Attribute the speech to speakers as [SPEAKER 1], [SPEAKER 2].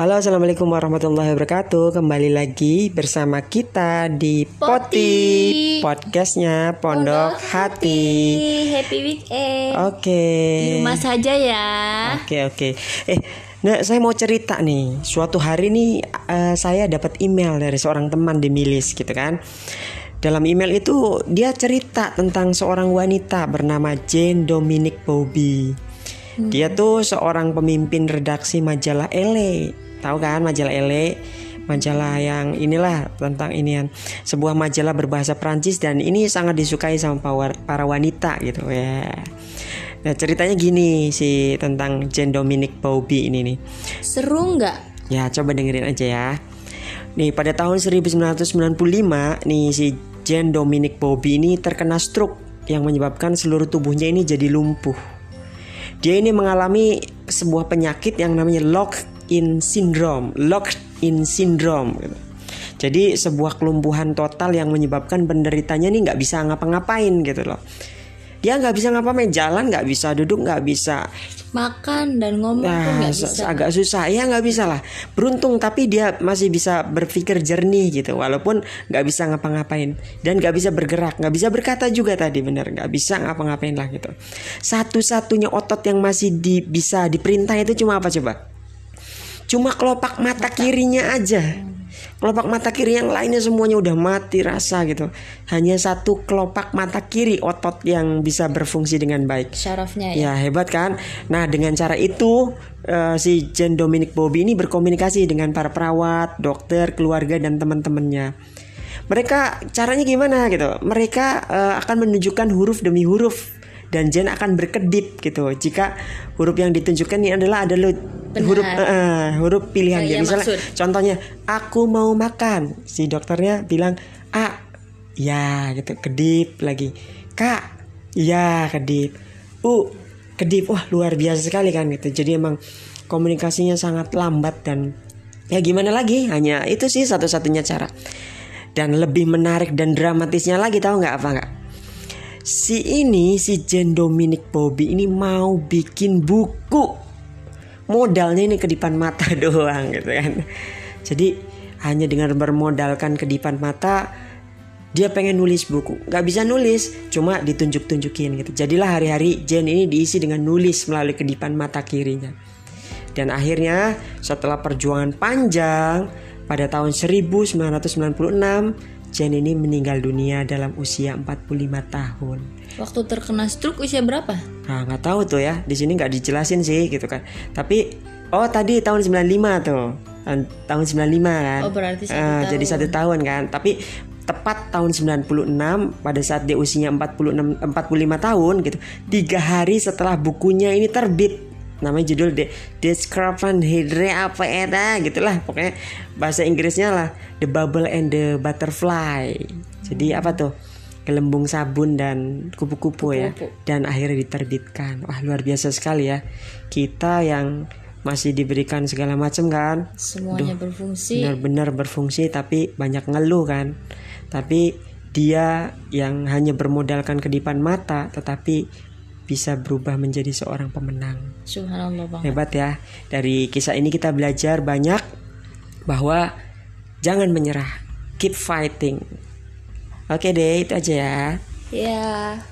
[SPEAKER 1] Halo, assalamualaikum warahmatullahi wabarakatuh. Kembali lagi bersama kita di Poti,
[SPEAKER 2] Poti.
[SPEAKER 1] podcastnya Pondok, Hati.
[SPEAKER 2] Happy weekend.
[SPEAKER 1] Oke.
[SPEAKER 2] Di rumah saja ya.
[SPEAKER 1] Oke oke. Eh, nah saya mau cerita nih. Suatu hari nih eh, saya dapat email dari seorang teman di Milis gitu kan. Dalam email itu dia cerita tentang seorang wanita bernama Jane Dominic Bobby. Dia tuh seorang pemimpin redaksi majalah Ele. Tahu kan majalah Ele? Majalah yang inilah tentang inian sebuah majalah berbahasa Prancis dan ini sangat disukai sama para, wanita gitu ya. Nah ceritanya gini sih tentang Jane Dominic Bobby ini nih.
[SPEAKER 2] Seru nggak?
[SPEAKER 1] Ya coba dengerin aja ya. Nih pada tahun 1995 nih si Jane Dominic Bobby ini terkena stroke yang menyebabkan seluruh tubuhnya ini jadi lumpuh. Dia ini mengalami sebuah penyakit yang namanya lock-in syndrome, locked-in syndrome. gitu. Jadi sebuah kelumpuhan total yang menyebabkan penderitanya ini nggak bisa ngapa-ngapain gitu loh. Dia nggak bisa ngapa-ngapain, jalan nggak bisa, duduk nggak bisa,
[SPEAKER 2] Makan dan ngomong
[SPEAKER 1] Nah,
[SPEAKER 2] nggak
[SPEAKER 1] se-
[SPEAKER 2] bisa.
[SPEAKER 1] agak susah. Ya nggak bisa lah. Beruntung tapi dia masih bisa berpikir jernih gitu. Walaupun nggak bisa ngapa-ngapain dan nggak bisa bergerak, nggak bisa berkata juga tadi bener nggak bisa ngapa-ngapain lah gitu. Satu-satunya otot yang masih di, bisa diperintah itu cuma apa coba? Cuma kelopak mata kirinya aja. Kelopak mata kiri yang lainnya semuanya udah mati rasa gitu. Hanya satu kelopak mata kiri otot yang bisa berfungsi dengan baik.
[SPEAKER 2] Syarafnya ya.
[SPEAKER 1] Ya hebat kan. Nah dengan cara itu eh, si Jane Dominic Bobby ini berkomunikasi dengan para perawat, dokter, keluarga dan teman-temannya. Mereka caranya gimana gitu? Mereka eh, akan menunjukkan huruf demi huruf dan Jane akan berkedip gitu. Jika huruf yang ditunjukkan ini adalah adalah huruf eh, huruf pilihan
[SPEAKER 2] Ya,
[SPEAKER 1] dia.
[SPEAKER 2] ya,
[SPEAKER 1] Misalnya
[SPEAKER 2] maksud.
[SPEAKER 1] contohnya aku mau makan. Si dokternya bilang A ya gitu kedip lagi. Kak ya kedip. U kedip wah luar biasa sekali kan gitu. Jadi emang komunikasinya sangat lambat dan ya gimana lagi hanya itu sih satu-satunya cara. Dan lebih menarik dan dramatisnya lagi tahu nggak apa nggak? Si ini si Jane Dominic Bobby ini mau bikin buku. Modalnya ini kedipan mata doang gitu kan. Jadi hanya dengan bermodalkan kedipan mata dia pengen nulis buku. Nggak bisa nulis cuma ditunjuk-tunjukin gitu. Jadilah hari-hari Jen ini diisi dengan nulis melalui kedipan mata kirinya. Dan akhirnya setelah perjuangan panjang pada tahun 1996 Jen ini meninggal dunia dalam usia 45 tahun
[SPEAKER 2] Waktu terkena stroke usia berapa?
[SPEAKER 1] Nah nggak tahu tuh ya di sini nggak dijelasin sih gitu kan. Tapi oh tadi tahun 95 tuh tahun, tahun 95 kan.
[SPEAKER 2] Oh, berarti satu
[SPEAKER 1] Jadi
[SPEAKER 2] tahun.
[SPEAKER 1] satu tahun kan. Tapi tepat tahun 96 pada saat dia usianya 46 45 tahun gitu. Tiga hari setelah bukunya ini terbit namanya judul The Description Hydre apa eta gitulah. Pokoknya bahasa Inggrisnya lah The Bubble and the Butterfly. Jadi apa tuh? Gelembung sabun dan kupu-kupu ya dan akhirnya diterbitkan. Wah luar biasa sekali ya. Kita yang masih diberikan segala macam kan?
[SPEAKER 2] Semuanya berfungsi.
[SPEAKER 1] benar-benar berfungsi tapi banyak ngeluh kan? Tapi dia yang hanya bermodalkan kedipan mata tetapi bisa berubah menjadi seorang pemenang.
[SPEAKER 2] Subhanallah bang.
[SPEAKER 1] hebat ya. Dari kisah ini kita belajar banyak bahwa jangan menyerah. Keep fighting. Oke deh itu aja ya.
[SPEAKER 2] Ya.